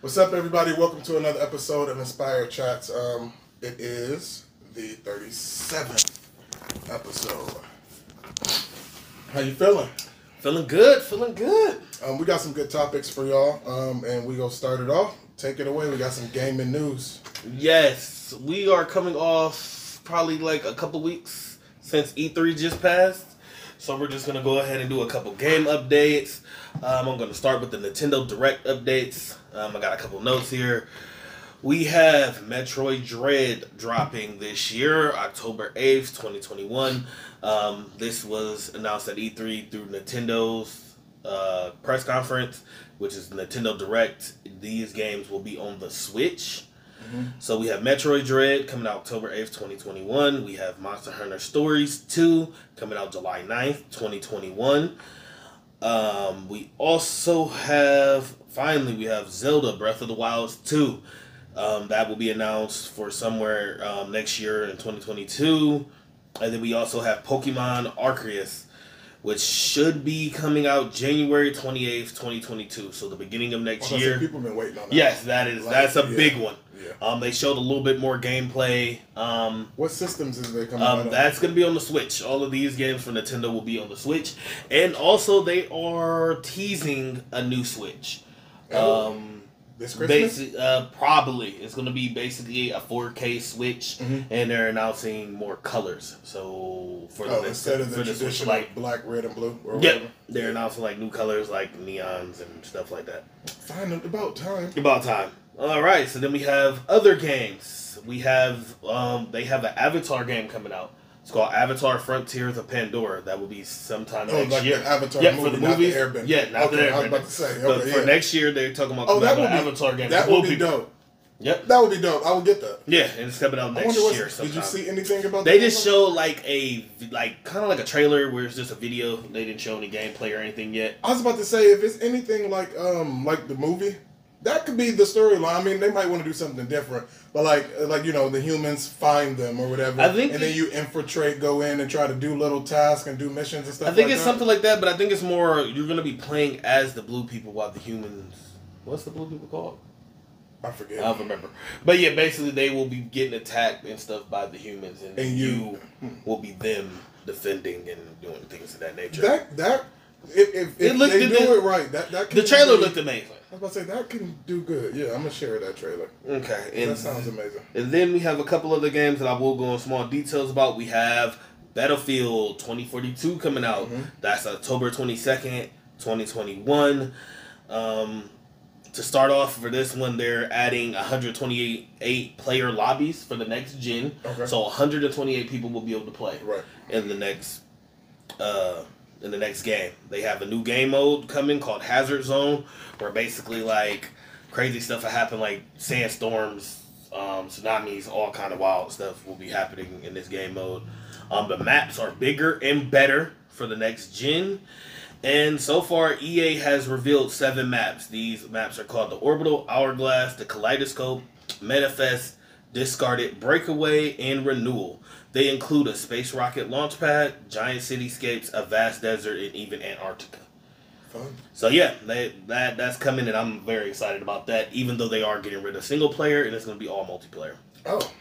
What's up, everybody? Welcome to another episode of Inspired Chats. Um, it is the 37th episode. How you feeling? Feeling good, feeling good. Um, we got some good topics for y'all, um, and we gonna start it off. Take it away. We got some gaming news. Yes, we are coming off probably like a couple weeks since E3 just passed. So we're just gonna go ahead and do a couple game updates. Um, I'm gonna start with the Nintendo Direct updates. Um, I got a couple notes here. We have Metroid Dread dropping this year, October 8th, 2021. Um, this was announced at E3 through Nintendo's uh, press conference, which is Nintendo Direct. These games will be on the Switch. So we have Metroid Dread coming out October 8th, 2021. We have Monster Hunter Stories 2 coming out July 9th, 2021. Um, we also have, finally, we have Zelda Breath of the Wild 2. Um, that will be announced for somewhere um, next year in 2022. And then we also have Pokemon Arceus, which should be coming out January 28th, 2022. So the beginning of next Like year. people been waiting on that. Yes, that is Like, that's a yeah, big one. Yeah. Um, they showed a little bit more gameplay. Um, What systems is they coming out um, on? that's gonna be on the Switch. All of these games from Nintendo will be on the Switch, and also they are teasing a new Switch. Oh, Um, this Christmas. basic, uh, probably it's gonna be basically a 4K Switch, Mhm. and they're announcing more colors. So for Oh, the instead of the for the Switch, traditional like black, red, and blue, or yeah, whatever. they're announcing like new colors like neons and stuff like that. Fine, about time. About time. All right, so then we have other games. We have um, they have an Avatar game coming out. It's called Avatar: Frontiers of Pandora. That will be sometime Oh, next like year. the Avatar yeah, movie, for the not the. Airbender. Yeah, not Okay, the I was about to say, but okay, for next year, they're talking about Oh, that would be Avatar game. That for would blue be dope. Yep. That would be dope. I would get that. Yeah, and it's coming out next year. what. Did you see anything about? They that just showed like a like kind of like a trailer where it's just a video. They didn't show any gameplay or anything yet. I was about to say if it's anything like um like the movie, that could be the storyline. I mean, they might want to do something different, but like like you know the humans find them or whatever, I think and then you infiltrate, go in and try to do little tasks and do missions and stuff. I think like it's that. something like that, but I think it's more you're gonna be playing as the blue people while the humans. What's the blue people called? I forget. I don't remember. But yeah, basically they will be getting attacked and stuff by the humans, and, And you, you- will be them defending and doing things of that nature. that that if if, if they do the- it right, that that the trailer be- looked amazing. I was about to say that can do good. Yeah, I'm gonna share that trailer. Okay, and that sounds amazing. And then we have a couple other games that I will go in small details about. We have Battlefield 2042 coming out. Mhm. That's October 22nd, 2021. Um, to start off for this one, they're adding 128 player lobbies for the next gen. Okay. So 128 people will be able to play Right. in the next uh in the next game. They have a new game mode coming called Hazard Zone where basically like crazy stuff will happen like sandstorms, um, tsunamis, all kind of wild stuff will be happening in this game mode. Um, the maps are bigger and better for the next gen. And so far, EA has revealed seven maps. These maps are called the Orbital, Hourglass, the Kaleidoscope, Manifest, Discarded, Breakaway, and Renewal. They include a space rocket launch pad, giant cityscapes, a vast desert, and even Antarctica. Fun. So yeah, they, that that's coming, and I'm very excited about that. Even though they are getting rid of single player, and it's going to be all multiplayer. Oh,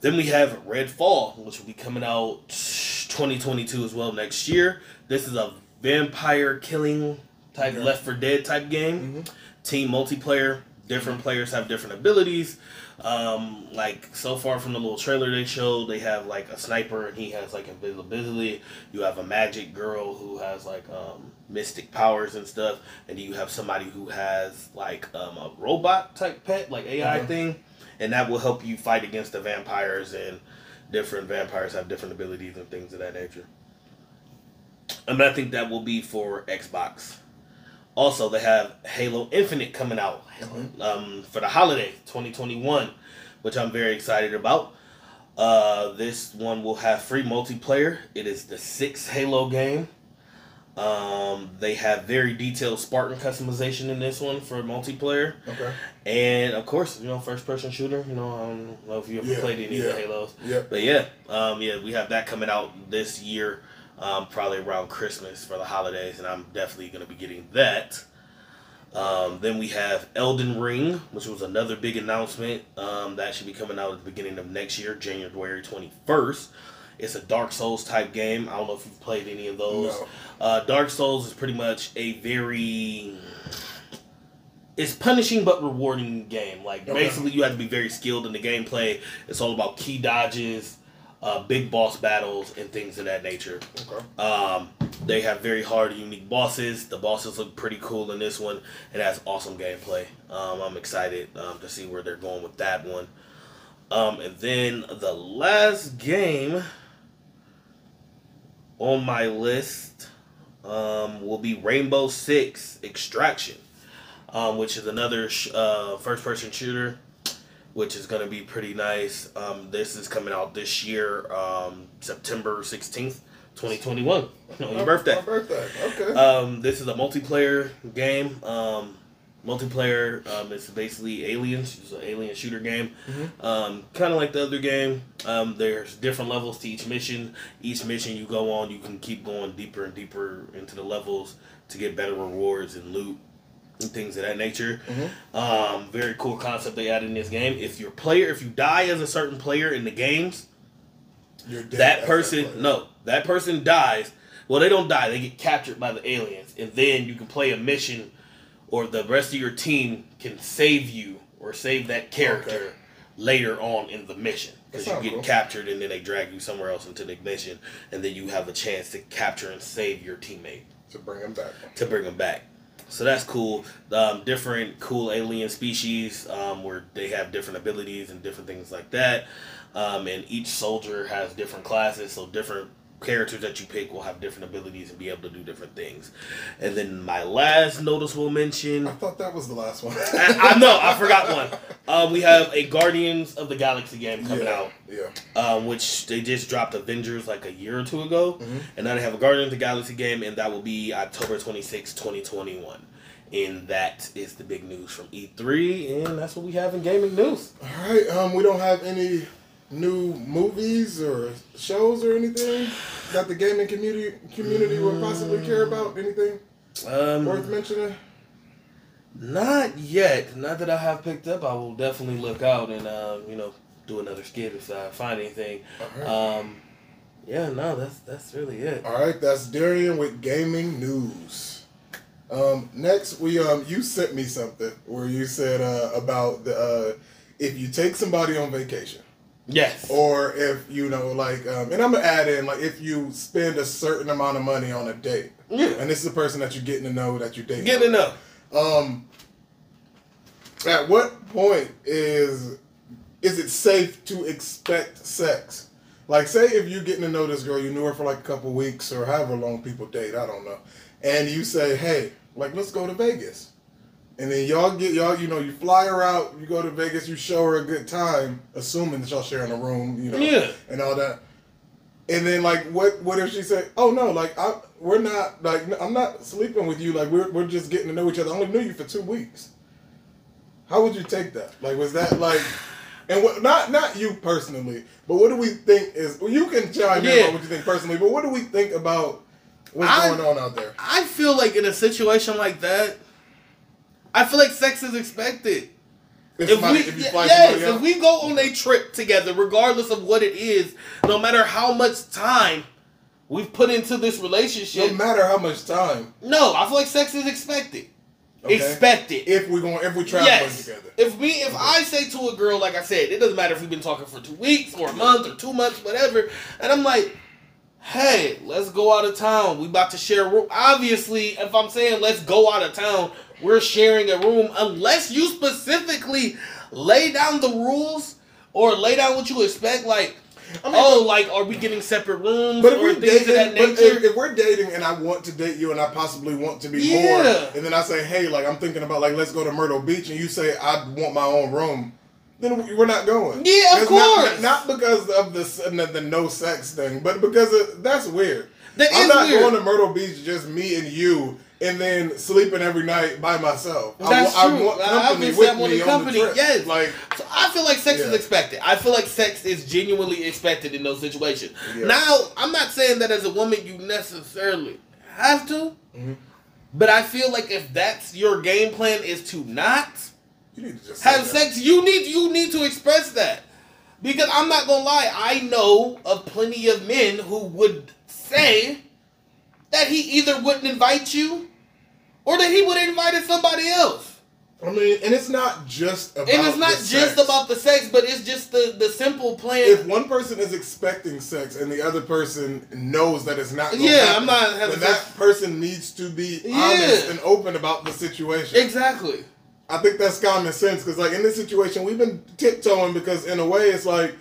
Then we have Redfall, which will be coming out 2022 as well next year. This is a vampire killing type Okay. Left 4 Dead type game. Mhm. Team multiplayer. Different players have different abilities. Um, like so far from the little trailer they showed, they have like a sniper and he has like invisibility. You have a magic girl who has like um, mystic powers and stuff, and you have somebody who has like um, a robot type pet, like AI Okay. thing, and that will help you fight against the vampires and different vampires have different abilities and things of that nature. And I think that will be for Xbox. Also, they have Halo Infinite coming out Mhm. um, for the holiday 2021, which I'm very excited about. Uh, this one will have free multiplayer. It is the sixth Halo game. Um, they have very detailed Spartan customization in this one for multiplayer, okay. and of course, you know, first person shooter. You know, I don't know if you ever Yeah, played any yeah. of the Halos, Yep. but yeah, um, yeah, we have that coming out this year, um, probably around Christmas for the holidays, and I'm definitely gonna be getting that. Um, then we have Elden Ring, which was another big announcement um, that should be coming out at the beginning of next year, January 21st. It's a Dark Souls type game. I don't know if you've played any of those. No. Uh, Dark Souls is pretty much a very it's punishing but rewarding game. Like Okay. basically, you have to be very skilled in the gameplay. It's all about key dodges, uh, big boss battles, and things of that nature. Okay. Um, they have very hard, unique bosses. The bosses look pretty cool in this one. It has awesome gameplay. Um, I'm excited um, to see where they're going with that one. Um, and then the last game on my list um, will be Rainbow Six Extraction, um, which is another sh- uh, first-person shooter, which is going to be pretty nice. Um, this is coming out this year, um, September 16th, 2021, on your birthday. My birthday. Okay. Um, this is a multiplayer game. Um, multiplayer. Um, it's basically aliens. It's an alien shooter game. Mhm. Um, kind of like the other game. Um, there's different levels to each mission. Each mission you go on, you can keep going deeper and deeper into the levels to get better rewards and loot and things of that nature. Mhm. Um, very cool concept they added in this game. If your player, if you die as a certain player in the games, You're dead that person player. no that person dies well they don't die they get captured by the aliens and then you can play a mission or the rest of your team can save you or save that character Okay. later on in the mission because you get cool. captured and then they drag you somewhere else into the mission and then you have a chance to capture and save your teammate to bring him back. to bring them back. So that's cool. Um, different cool alien species um, where they have different abilities and different things like that. Um, and each soldier has different classes, so different characters that you pick will have different abilities and be able to do different things. And then my last noticeable mention. I thought that was the last one. I, I know I forgot one. Um, we have a Guardians of the Galaxy game coming yeah. out Yeah. um, which they just dropped Avengers like a year or two ago, Mhm. and now they have a Guardians of the Galaxy game, and that will be October 26, 2021. And that is the big news from E3, and that's what we have in gaming news. All right. Um, we don't have any new movies or shows or anything that the gaming community community would possibly care about. Anything Um, worth mentioning? not yet. Not that I have picked up. I will definitely look out and um, you know do another skit if I find anything. Right. Um, yeah, no, that's that's really it. All right, that's Darion with gaming news. Um, next, we um, you sent me something where you said uh, about the uh, if you take somebody on vacation, Yes. or if you know, like, um, and I'm gonna add in like if you spend a certain amount of money on a date, Yeah. and this is a person that you're getting to know that you're dating. Get to know. Um, at what point is is it safe to expect sex? Like, say if you're getting to know this girl, you knew her for like a couple weeks or however long people date, I don't know, and you say, hey, like, let's go to Vegas, and then y'all get y'all, you know, you fly her out, you go to Vegas, you show her a good time, assuming that y'all sharing a room, you know, Yeah. and all that. And then like what what if she said, "Oh no, like I we're not like I'm not sleeping with you. Like we're we're just getting to know each other. I only knew you for 2 weeks." How would you take that? Like was that like and what not not you personally, but what do we think is well, you can chime in Yeah. about what you think personally, but what do we think about what's I- going on out there? I feel like in a situation like that, I feel like sex is expected. If, If we, if yes, if we go on a trip together, regardless of what it is, no matter how much time we've put into this relationship, no matter how much time, no, I feel like sex is expected. okay? Expected. if we're going if we traveling yes. together. If me, if I say to a girl, like I said, it doesn't matter if we've been talking for two weeks or a month or two months, whatever, and I'm like, hey, let's go out of town. We about to share room. Obviously, if I'm saying let's go out of town, we're sharing a room unless you specifically lay down the rules or lay down what you expect, like. I mean, oh, like are we getting separate rooms But if or we're things dating, of that but nature? if, if we're dating and I want to date you and I possibly want to be Yeah. more, and then I say, hey, like I'm thinking about like let's go to Myrtle Beach, and you say I want my own room, then we- we're not going. Yeah, of It's not- course. Not, because of the, the the no sex thing, but because of, that's weird. That I'm not weird. going to Myrtle Beach just me and you. And then sleeping every night by myself. That's I, true. I want company with I me the on company, the trip. yes. Like So I feel like sex is expected. I feel like sex is genuinely expected in those situations. Yeah. Now, I'm not saying that as a woman you necessarily have to, Mhm. But I feel like if that's your game plan is to not You need to just say have that. sex, you need you need to express that. Because I'm not gonna lie, I know of plenty of men who would say that he either wouldn't invite you or that he would have invited somebody else. I mean, and it's not just about. And it's not the just sex. about the sex, but it's just the, the simple plan. If one person is expecting sex and the other person knows that it's not, Yeah, happen, I'm not having that person needs to be Yeah. honest and open about the situation. exactly. I think that's common sense because, like, in this situation, we've been tiptoeing because, in a way, it's like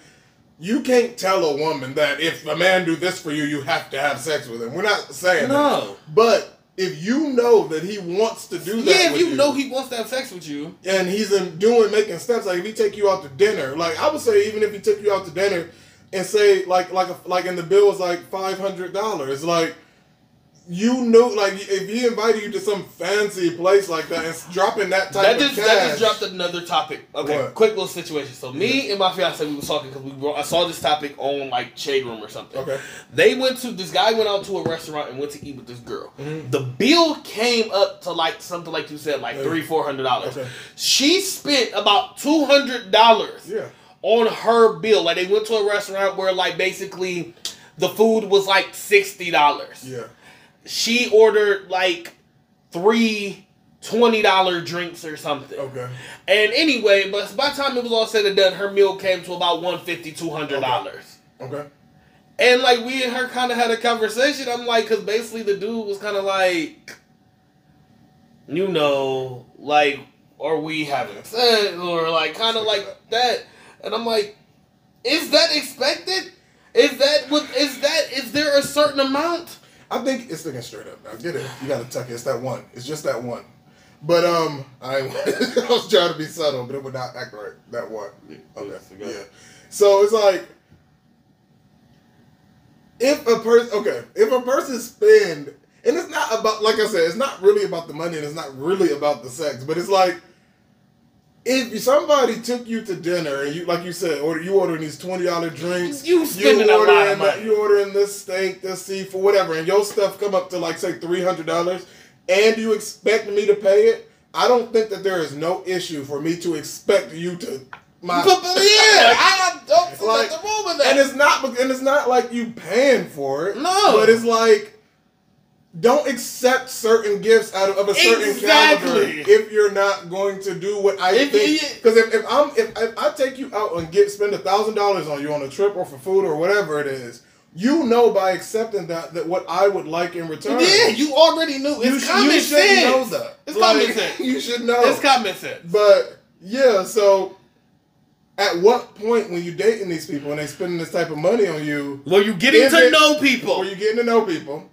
you can't tell a woman that if a man do this for you, you have to have sex with him. We're not saying that. No. But if you know that he wants to do that, Yeah, if with you know he wants to have sex with you. and he's in doing making steps, like if he take you out to dinner, like I would say, even if he took you out to dinner and say like like a, like in the bill was like five hundred dollars, like you know, like if he invited you to some fancy place like that and dropping that type That of just cash, that just dropped another topic. Okay, What? quick little situation. So me and my fiance we was talking because we were, I saw this topic on like Shade Room or something. Okay. They went to this guy went out to a restaurant and went to eat with this girl. Mhm. The bill came up to like something like you said, like Yeah. three four hundred dollars. Okay. She spent about two hundred dollars yeah, on her bill. Like they went to a restaurant where like basically the food was like sixty dollars. yeah, She ordered like three twenty dollar drinks or something. okay, And anyway, but by the time it was all said and done, her meal came to about 150 200 dollars. okay, And like we and her kind of had a conversation. I'm like, because basically the dude was kind of like, you know, like, are we having sex or like kind of like that? And I'm like, is that expected? Is that what? Is that? Is there a certain amount? I think it's thinking straight up now. Get it? You got to tuck it. It's that one. It's just that one. But um, I, I was trying to be subtle, but it would not act right. That one. Okay. Yes, I got it. Yeah. So it's like if a person okay, if a person spend and it's not about like I said, it's not really about the money and it's not really about the sex, but it's like if somebody took you to dinner and you like you said, order you ordering these twenty dollar drinks, You spending a lot of ordering money. you ordering this steak, this seafood, whatever, and your stuff come up to like say three hundred dollars, and you expect me to pay it. I don't think that there is no issue for me to expect you to my But, but yeah, I don't see Like, nothing wrong with that. and it's not and it's not like you paying for it. No. but it's like don't accept certain gifts out of, of a certain Exactly. caliber if you're not going to do what I If think. Because if, if I'm if, if I take you out and get spend a thousand dollars on you on a trip or for food or whatever it is, you know by accepting that that what I would like in return. Yeah, you already knew. you, It's sh- common you sense. know that. It's common sense. You should know. It's common sense. But yeah, so at what point when you dating these people and they spending this type of money on you, Well, you getting to it- know people. or you getting to know people,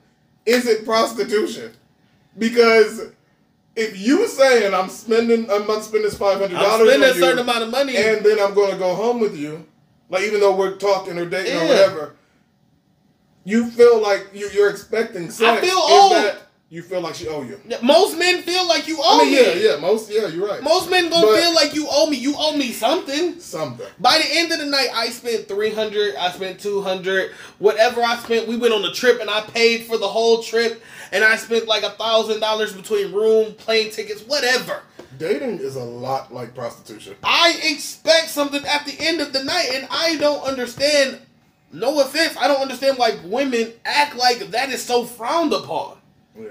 is it prostitution? Because if you saying I'm spending, I'm about to spend this five hundred dollars spending a certain you, amount of money. and then I'm going to go home with you, like even though we're talking or dating or whatever, you feel like you, you're expecting sex. I feel old. that you feel like she owe you? Most men feel like you owe I mean, me. yeah, yeah, most, yeah, you're right. Most men gonna But- feel like you owe me. You owe me something. Something. By the end of the night, I spent three hundred. I spent two hundred. Whatever I spent, we went on a trip, and I paid for the whole trip. And I spent like a thousand dollars between room, plane tickets, whatever. Dating is a lot like prostitution. I expect something at the end of the night, and I don't understand. No offense, I don't understand why women act like that is so frowned upon. Yeah.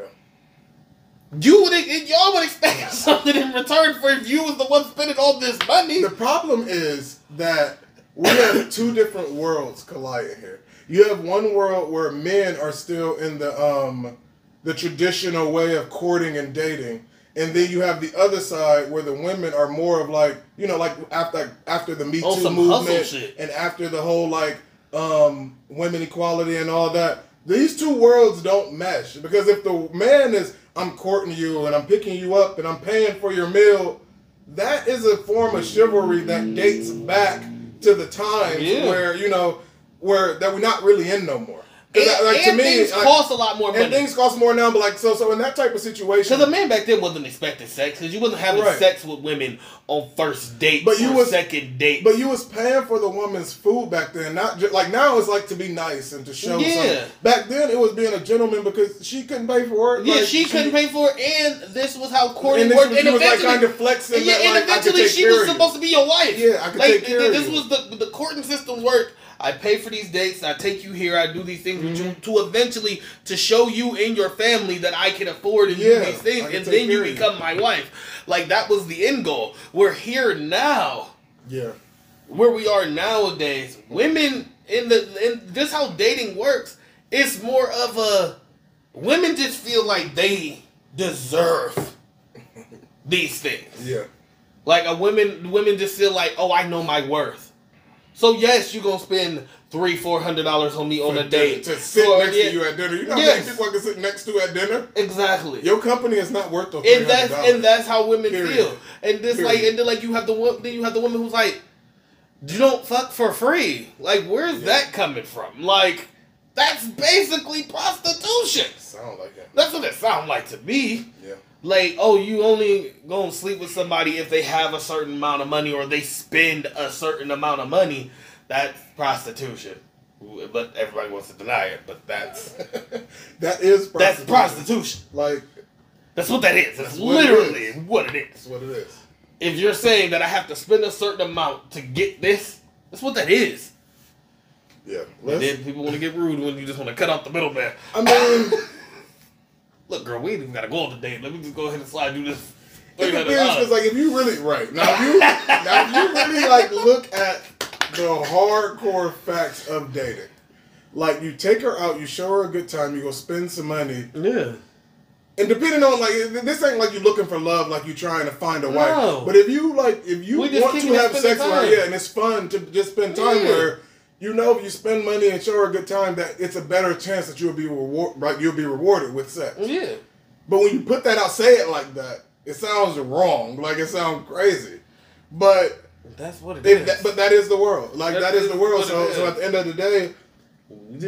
You would, y'all would expect something in return for if you was the one spending all this money. The problem is that we have two different worlds colliding here. You have one world where men are still in the um the traditional way of courting and dating. And then you have the other side where the women are more of like, you know, like after after the Me Too hustle movement and after the whole like um women equality and all that. These two worlds don't mesh because if the man is I'm courting you and I'm picking you up and I'm paying for your meal, that is a form of chivalry that dates back to the times Yeah. where you know where that we're not really in no more. And, like, to and me, things like- cost a lot more money. And things cost more now, but like so so in that type of situation. Because a man back then wasn't expecting sex, because you wasn't having Right. sex with women on first date But you or was- second date. But you was paying for the woman's food back then, not just like now. It's like to be nice and to show. Yeah. something. Back then, it was being a gentleman because she couldn't pay for it. yeah, like, she couldn't pay for it, and this was how courting And worked. was, and she was like eventually, kind of flexing. yeah, that, and like, I could eventually she was supposed to be your wife. Yeah, I could like take care this was the the courting system worked. I pay for these dates. I take you here. I do these things with you Mm-hmm. to eventually to show you and your family that I can afford and Yeah, do these things, and then you you. become my wife. Like that was the end goal. We're here now Yeah. where we are nowadays, women in the in just how dating works, it's more of a women just feel like they deserve these things. Yeah. Like a women women just feel like, oh, I know my worth. So yes, you're gonna spend three, four hundred dollars on me on a date. to sit next yeah, to you at dinner. You know how Yes. many people I can sit next to at dinner? Exactly. Your company is not worth those. and that's $300. and that's how women Period. feel. And this like and then like you have the then you have the woman who's like, you don't fuck for free. Like where's Yeah. that coming from? Like that's basically prostitution. sound like it. That's what it sounds like to me. Yeah. Like oh you only gonna sleep with somebody if they have a certain amount of money or they spend a certain amount of money. That's prostitution. But everybody wants to deny it. But that's that is that's prostitution. prostitution. Like That's what that is. That's, That's what it literally is. what it is. that's what it is. if you're saying that I have to spend a certain amount to get this, that's what that is. Yeah. And then people want to get rude when you just want to cut out the middleman. I mean, Look, girl, we ain't even got to go on the date. Let me just go ahead and slide you this. it depends $300. because like if you really right now, if you now if you really like look at the hardcore facts of dating, like you take her out, you show her a good time, you go spend some money, yeah. and depending on like this ain't like you looking for love, like you trying to find a No. wife. But if you like, if you We want to have sex with her, yeah, and it's fun to just spend time Yeah. with her. You know, if you spend money and show her a good time, that it's a better chance that you'll be reward, right? You'll be rewarded with sex. Yeah. But when you put that out, say it like that, it sounds wrong. Like it sounds crazy. But That's what it it, is. that, but that is the world. Like That that is is the world. So so at the end of the day,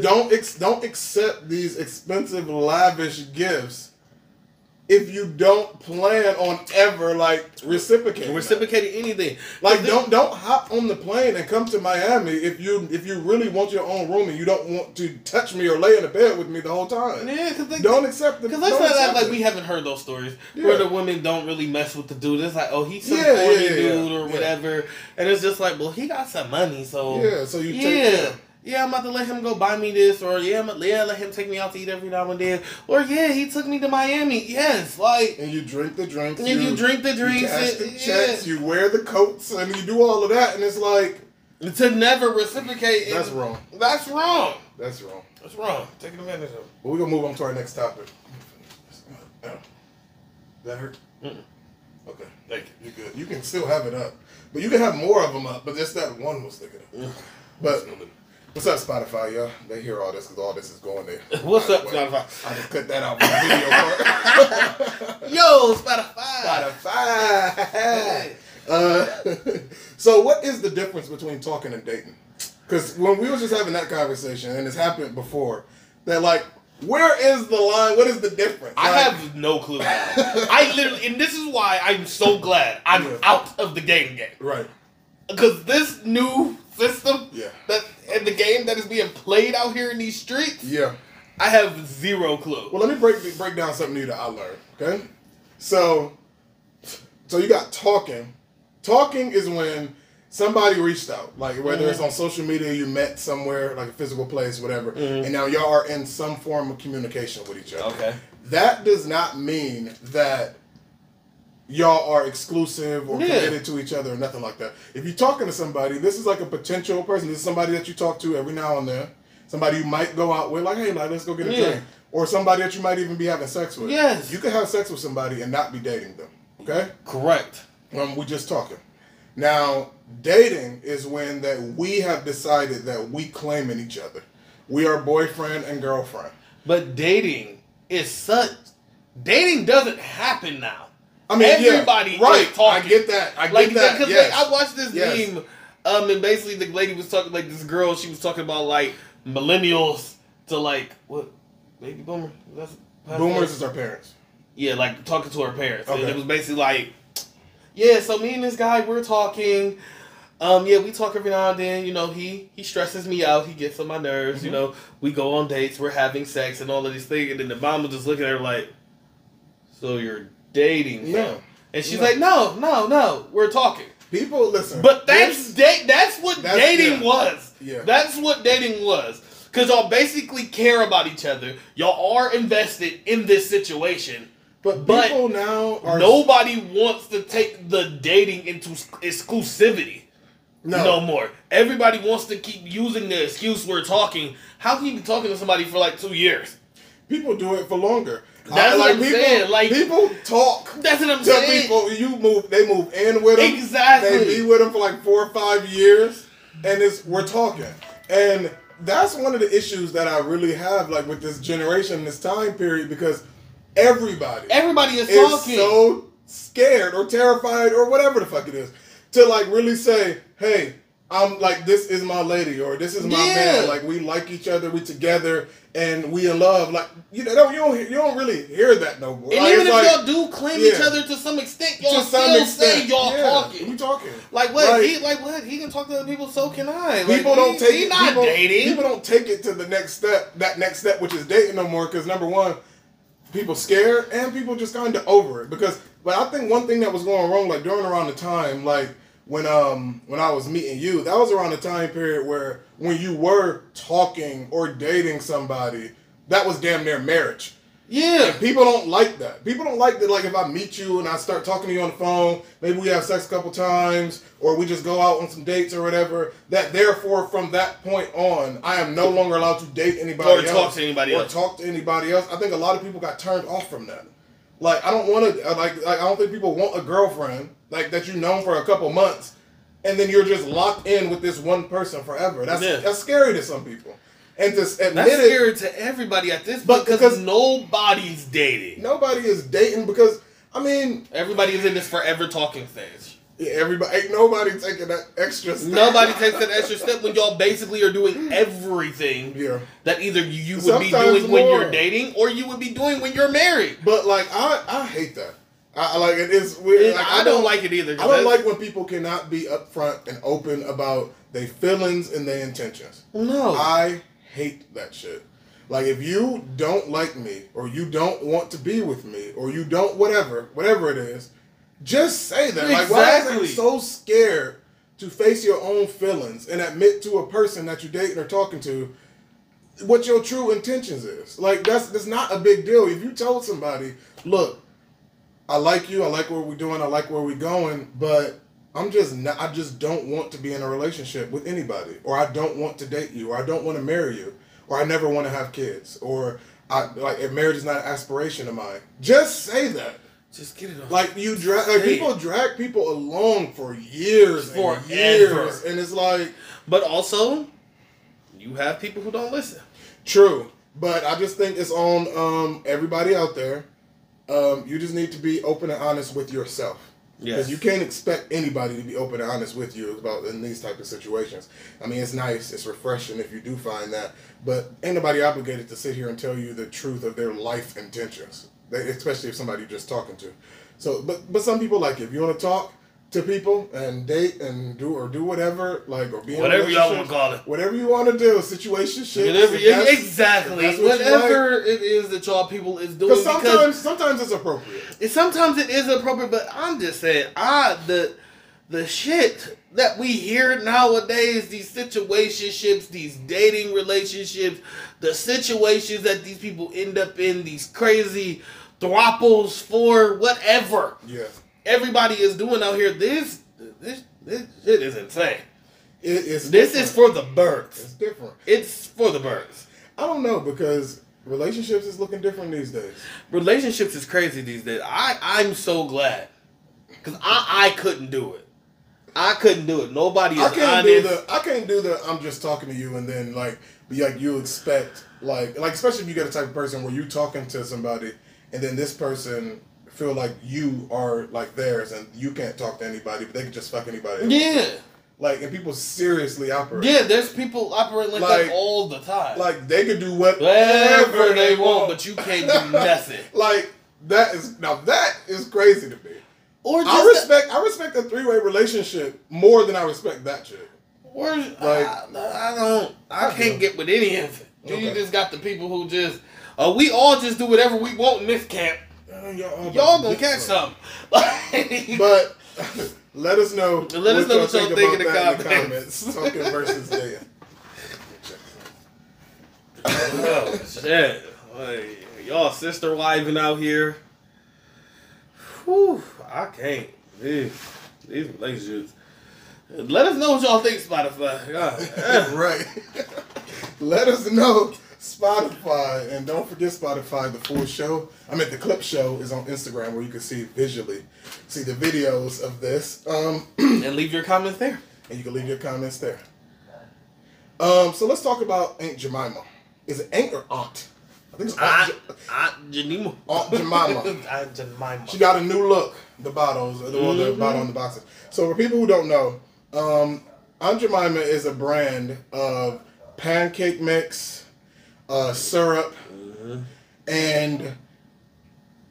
don't ex- don't accept these expensive, lavish gifts if you don't plan on ever like reciprocating. that. reciprocating anything. Like But don't don't hop on the plane and come to Miami if you if you really want your own room and you don't want to touch me or lay in the bed with me the whole time. Yeah, because they, Don't accept the. Because let's not act like we haven't heard those stories Yeah. where the women don't really mess with the dude. It's like, oh, he's some Yeah, corny yeah, dude or whatever, and it's just like, well, he got some money, so Yeah, so you take yeah. Yeah, I'm about to let him go buy me this, or yeah, I'm, yeah, let him take me out to eat every now and then, or yeah, he took me to Miami. Yes, like and you drink the drinks. if you, drink the you drinks, cash it- the yeah. checks. You wear the coats, and you do all of that, and it's like to never reciprocate. that's wrong. That's wrong. That's wrong. That's wrong. Taking advantage of. But we're gonna move on to our next topic. That hurt. Mm-mm. Okay, Thank you You're good. You can still have it up, but you can have more of them up. But just that one was sticking up. you. But what's up, Spotify? Y'all, they hear all this because all this is going there. What's up. Spotify? I just cut that out the video part. Yo, Spotify. Spotify. Uh, so, what is the difference between talking and dating? Because when we was just having that conversation, and it's happened before, that like, where is the line? What is the difference? I Like, have no clue. I literally, and this is why I'm so glad I'm Yeah. out of the game game right. because this new system Yeah. that and the game that is being played out here in these streets, Yeah. I have zero clue. Well, let me break break down something new that I learned. Okay, so so you got talking. Talking is when somebody reached out, like whether it's mm-hmm. on social media, you met somewhere, like a physical place, whatever, mm-hmm. and now y'all are in some form of communication with each other. Okay. That does not mean that y'all are exclusive or Yeah. committed to each other or nothing like that. If you're talking to somebody, this is like a potential person. This is somebody that you talk to every now and then. Somebody you might go out with, like, hey, like, let's go get a Yeah. drink. Or somebody that you might even be having sex with. Yes. You can have sex with somebody and not be dating them. Okay? Correct. Um, we just talking. Now, dating is when that we have decided that we claim in each other. We are boyfriend and girlfriend. But dating is such. Dating doesn't happen now. I mean, yeah, Everybody right? is talking. I get that. I like get that. because yes. like, I watched this Yes. meme, um, and basically the lady was talking like this girl. She was talking about like millennials to like what baby boomer? That's Boomers is our parents. Yeah, like talking to her parents. Okay. And it was basically like, yeah, so me and this guy, we're talking. Um, yeah, we talk every now and then. You know, he he stresses me out. He gets on my nerves. You Mhm. know, we go on dates. We're having sex and all of these things. And then the mom was just looking at her like, so you're dating? Yeah. him?" And she's Yeah. like, no, no, no, we're talking. People listen. But that's date. That's what That's- dating yeah. was. yeah. That's what dating was. Cause y'all basically care about each other. Y'all are invested in this situation. but but people now are Nobody wants to take the dating into exclusivity no. no. more. Everybody wants to keep using the excuse we're talking. How can you be talking to somebody for like two years? People do it for longer. That's what I'm people, saying, like- people talk That's what I'm to saying. people. You move. They move in with them. Exactly. They be with them for like four or five years, and it's we're talking. And that's one of the issues that I really have, like with this generation, this time period, because everybody Everybody is is talking. so scared or terrified or whatever the fuck it is to like really say, hey, I'm like this is my lady or this is my Yeah. man. Like we like each other, we together, and we in love. Like you know, you don't you don't really hear that no more. and Like, even if like, y'all do claim each other to some extent, y'all some still extent, say y'all yeah, talking. We talking. Like what? Like- he like what? He can talk to other people, so can I. Like, people don't he- take he it. not people, dating. People don't take it to the next step. That next step, which is dating, no more. Because number one, people scared, and people just kind of over it. Because, but I think one thing that was going wrong, like during around the time, like when um when I was meeting you, that was around the time period where when you were talking or dating somebody, that was damn near marriage. yeah. People don't like that. People don't like that. Like if I meet you and I start talking to you on the phone, maybe we have sex a couple times, or we just go out on some dates or whatever. That therefore, from that point on, I am no longer allowed to date anybody Or else, talk to anybody or else. talk to anybody else. I think a lot of people got turned off from that. Like I don't want to. Like, like I don't think people want a girlfriend like that you've known for a couple months, and then you're just locked in with this one person forever. That's Yeah. that's scary to some people. And to admit That's it, scary to everybody at this But because because- nobody's dating. nobody is dating because I mean Everybody is in this forever talking stage. Yeah, everybody ain't nobody taking that extra step. Nobody takes that extra step when y'all basically are doing everything Yeah. that either you, you would be Sometimes doing when you're dating or you would be doing when you're married. But like I I hate that. I like it is weird. Like, I, don't like it either. I don't like when people cannot be upfront and open about their feelings and their intentions. No. I hate that shit. Like if you don't like me or you don't want to be with me or you don't whatever, whatever it is, just say that. Like why is Exactly. it so scared to face your own feelings and admit to a person that you're dating or talking to what your true intentions is? Like that's that's not a big deal. If you told somebody, look, I like you, I like what we're doing, I like where we're going, but I'm just not, I just don't want to be in a relationship with anybody, or I don't want to date you, or I don't want to marry you, or I never want to have kids, or I like if marriage is not an aspiration of mine. Just say that. Just get it on. Like you drag like people it. drag people along for years for and years, and it's like But also, you have people who don't listen. True, but I just think it's on um, everybody out there. Um, you just need to be open and honest with yourself. Because Yes. you can't expect anybody to be open and honest with you about in these type of situations. I mean, it's nice, it's refreshing if you do find that, but ain't nobody obligated to sit here and tell you the truth of their life intentions, They- especially if somebody you're just talking to. So, but but some people like it. if you want to talk to people and date and do or do whatever, like or be Whatever y'all wanna call it. whatever you want to do, situation shit. Whatever, yeah, exactly. what Whatever it is that y'all people is doing. Because Because sometimes sometimes it's appropriate. it, sometimes it is appropriate, but I'm just saying, I the the shit that we hear nowadays, these situationships, these dating relationships, the situations that these people end up in, these crazy throuples for whatever Yeah. Everybody is doing out here. This this this shit is insane. It, it's This different. is for the birds. It's different. It's for the birds. I don't know because relationships is looking different these days. relationships is crazy these days. I I'm so glad because I I couldn't do it. I couldn't do it. Nobody is I can't honest. do the. I can't do the. I'm just talking to you and then like be like you expect like like especially if you get a type of person where you talking to somebody and then this person feel like you are like theirs and you can't talk to anybody but they can just fuck anybody. else. yeah, Like, and people seriously operate. Yeah, there's people operating like, Like- that all the time. Like they can do whatever, Whatever they want, but you can't do nothing. like that is now that is crazy to me. Or just I respect I respect a three way relationship more than I respect that shit. Or Like- I, I don't. I I can't get with any of it. You just got the people who just. Uh, we all just do whatever we want in this camp. Y'all, Y'all gonna catch something. But let us know. Let us know what y'all think in the about that comments. Talking versus dead. oh, shit. Like, y'all sister wiving out here. Whew, I can't. These, these relationships. Let us know what y'all think, Spotify. God. right. Let us know Spotify, and don't forget Spotify. The full show, I mean the clip show, is on Instagram where you can see visually, see the videos of this, um, and leave your comments there. and you can leave your comments there. Um, so let's talk about Aunt Jemima. Is it Aunt or Aunt? I think it's Aunt. Aunt, Je- Aunt Jemima. Aunt Jemima. Aunt Jemima. She got a new look. The bottles, the, well, the bottle on the boxes. So for people who don't know, um, Aunt Jemima is a brand of pancake mix, uh, syrup, and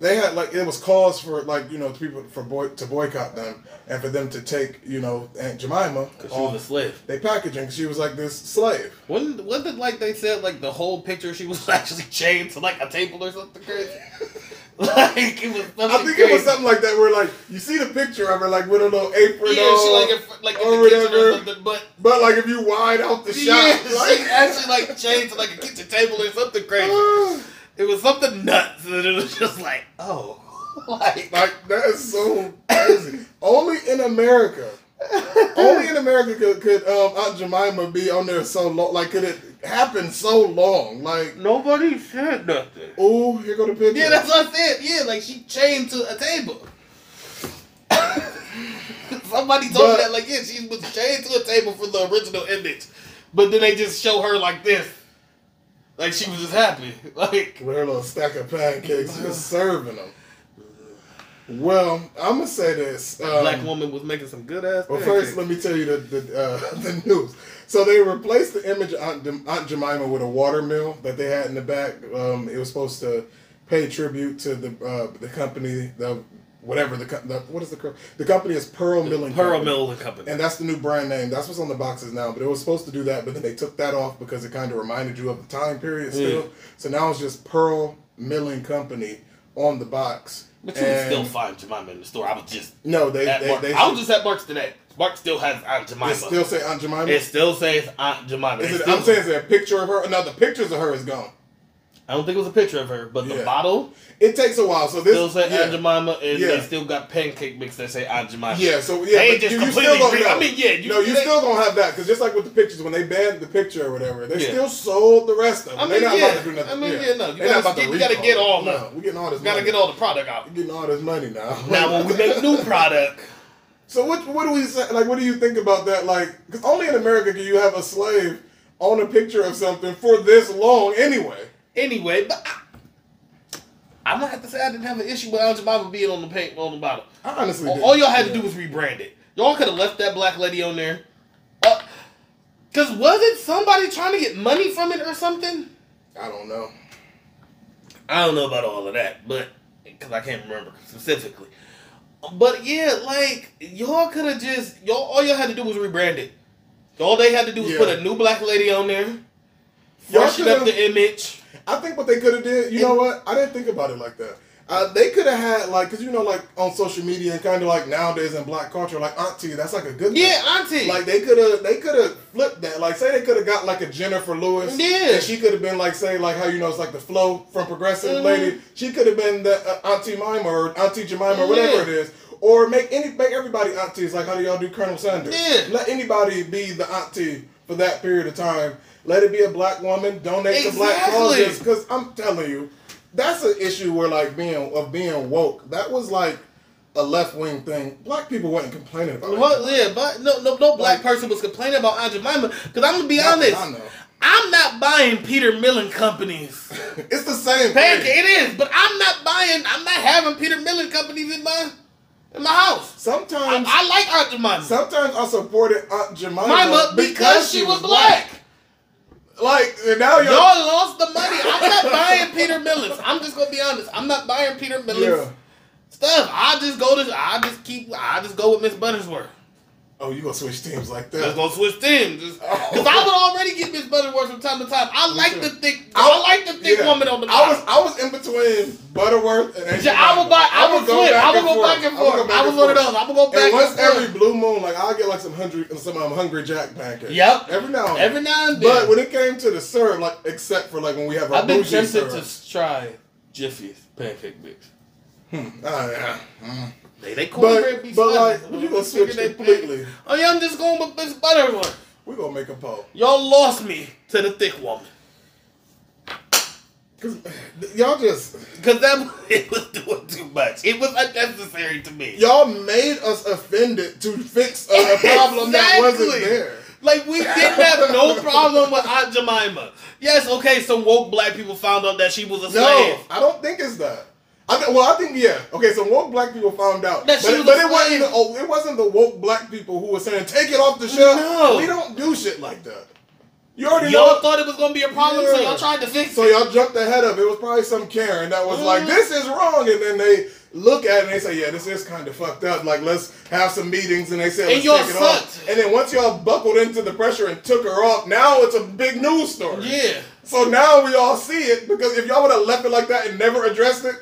they had like it was cause for like you know people for boy to boycott them and for them to take you know Aunt Jemima Cause she was a slave. they packaging she was like this slave. Wasn't, wasn't it like they said like the whole picture she was actually chained to like a table or something crazy? like it was something I think crazy. it was something like that where like you see the picture of her like with a little apron Yeah, on, she like in, like or the whatever. but but like if you wide out the shot, yeah, like, she actually like chained to like a kitchen table or something crazy. It was something nuts, and it was just like, oh, like, Like that is so crazy. Only in America. Only in America could, could um, Aunt Jemima be on there so long. Like could it happen so long? Like nobody said nothing. oh, here go the picture. Yeah, that's what I said. Yeah, like she chained to a table. Somebody told me that, like, yeah, she was chained to a table for the original image, but then they just show her like this, like she was just happy, like. with her little stack of pancakes, just serving them. Well, I'm gonna say this. Um, black woman was making some good ass. Well, first, let me tell you the the, uh, the news. So they replaced the image of Aunt, Aunt Jemima with a water mill that they had in the back. Um, it was supposed to pay tribute to the uh, the company, the whatever the, the what is the the company is Pearl Milling Pearl Company. Mill and Company. And that's the new brand name. That's what's on the boxes now. But it was supposed to do that, but then they took that off because it kind of reminded you of the time period still. Yeah. So now it's just Pearl Milling Company on the box. But you can still find Jemima in the store. I was just no, they they, Mark. they I was just at Mark's today. Mark still has Aunt Jemima. they still say Aunt Jemima. it still says Aunt Jemima. It, I'm saying, is there a picture of her? No, the pictures of her is gone. I don't think it was a picture of her, but the Yeah. bottle It takes a while. So this, still say yeah, Aunt Jemima, and Yeah. they still got pancake mix that say Aunt Jemima. yeah. So yeah, They just you, you still I mean, yeah, you- no, you they- still gonna have that because just like with the pictures, when they banned the picture or whatever, they Yeah. still sold the rest of them. I They're not yeah. about to do nothing. I mean, yeah. yeah, no, you not gotta- about to you gotta get all No, the- we getting all this. Gotta money. get all the product out. We're getting all this money now. Now, when we make new product, So what? What do we say? Like, what do you think about that? Like, because only in America can you have a slave on a picture of something for this long anyway. Anyway, but I, I'm gonna have to say I didn't have an issue with Jemima being on the paint on the bottle. I honestly, All, all y'all had to do was rebrand it. Y'all could have left that black lady on there. Uh, Cause was it somebody trying to get money from it or something? I don't know. I don't know about all of that, but because I can't remember specifically. But yeah, like y'all could have just y'all all y'all had to do was rebrand it. All they had to do was Yeah. put a new black lady on there, freshen up the image. I think what they could have did, you know what? I didn't think about it like that. Uh, they could have had like, cause you know, like on social media and kind of like nowadays in black culture, like auntie, that's like a good thing. Yeah, auntie. Like they could have, they could have flipped that. Like say they could have got like a Jennifer Lewis. Yeah. And she could have been like, say like how you know it's like the Flo from Progressive Mhm. Lady. She could have been the uh, Auntie Mima or Auntie Jemima or whatever Yeah. it is. Or make any make everybody aunties like how do y'all do Colonel Sanders? Yeah. Let anybody be the auntie for that period of time. Let it be a black woman. Donate to black causes. Because I'm telling you, that's an issue where like being of being woke. That was like a left wing thing. Black people weren't complaining about Well, it. yeah, but no, no, no black Like- person was complaining about Aunt Jemima. Because I'm gonna be honest, I know. I'm not buying Peter Millen companies. It's the same Pancake, thing. it is, but I'm not buying. I'm not having Peter Millen companies in my in my house. Sometimes, I like Aunt Jemima. sometimes I supported Aunt Jemima Jemima because, she was black. Like now y'all, Y'all lost the money. I'm not buying Peter Millins. I'm just gonna be honest. I'm not buying Peter Millins yeah. stuff. I just go to. I just keep. I just go with Miss Buttersworth. Oh, you gonna switch teams like that. Let's that? go switch teams. Because Oh. I would already get Miss Butterworth from time to time. I like the thick. I- I, like the thick Yeah. woman on the I was. I was in between Butterworth and Yeah, I would buy. I would flip. I would and go back and I would go forth. back I was and one of those. I would go back And and once every blue moon, like I'll get like some hundred hungry some um, hungry jack pancakes. Yep. Every now and Every now and then. But when it came to the syrup, like except for like when we have our I've been tempted to try Jiffy's pancake mix. Hmm. Oh, yeah. Mm. They they cornbread But be but like you I'm gonna switch completely. pay- Oh yeah, I'm just going with Miss Butterworth. We gonna make a poll Y'all lost me to the thick woman. because y'all just Cause that it was doing too much. It was unnecessary to me. y'all made us offended to fix a, a problem that wasn't there. Like we didn't have no problem with Aunt Jemima. Yes, okay, some woke black people found out that she was a slave. No, I don't think it's that. I th- well, I think yeah. Okay, so woke black people found out, That but, was but it wasn't. The, oh, it wasn't the woke black people who were saying take it off the shelf. No. we don't do shit like that. You already Y'all know. thought it was gonna be a problem, so y'all tried to fix So it. y'all jumped ahead of it. It was probably some Karen that was like, Mhm. "This is wrong," and then they look at it and they say, "Yeah, this is kind of fucked up. Like, let's have some meetings." And they said, And "Let's take it off." And then once y'all buckled into the pressure and took her off, now it's a big news story. Yeah. So now we all see it because if y'all would have left it like that and never addressed it,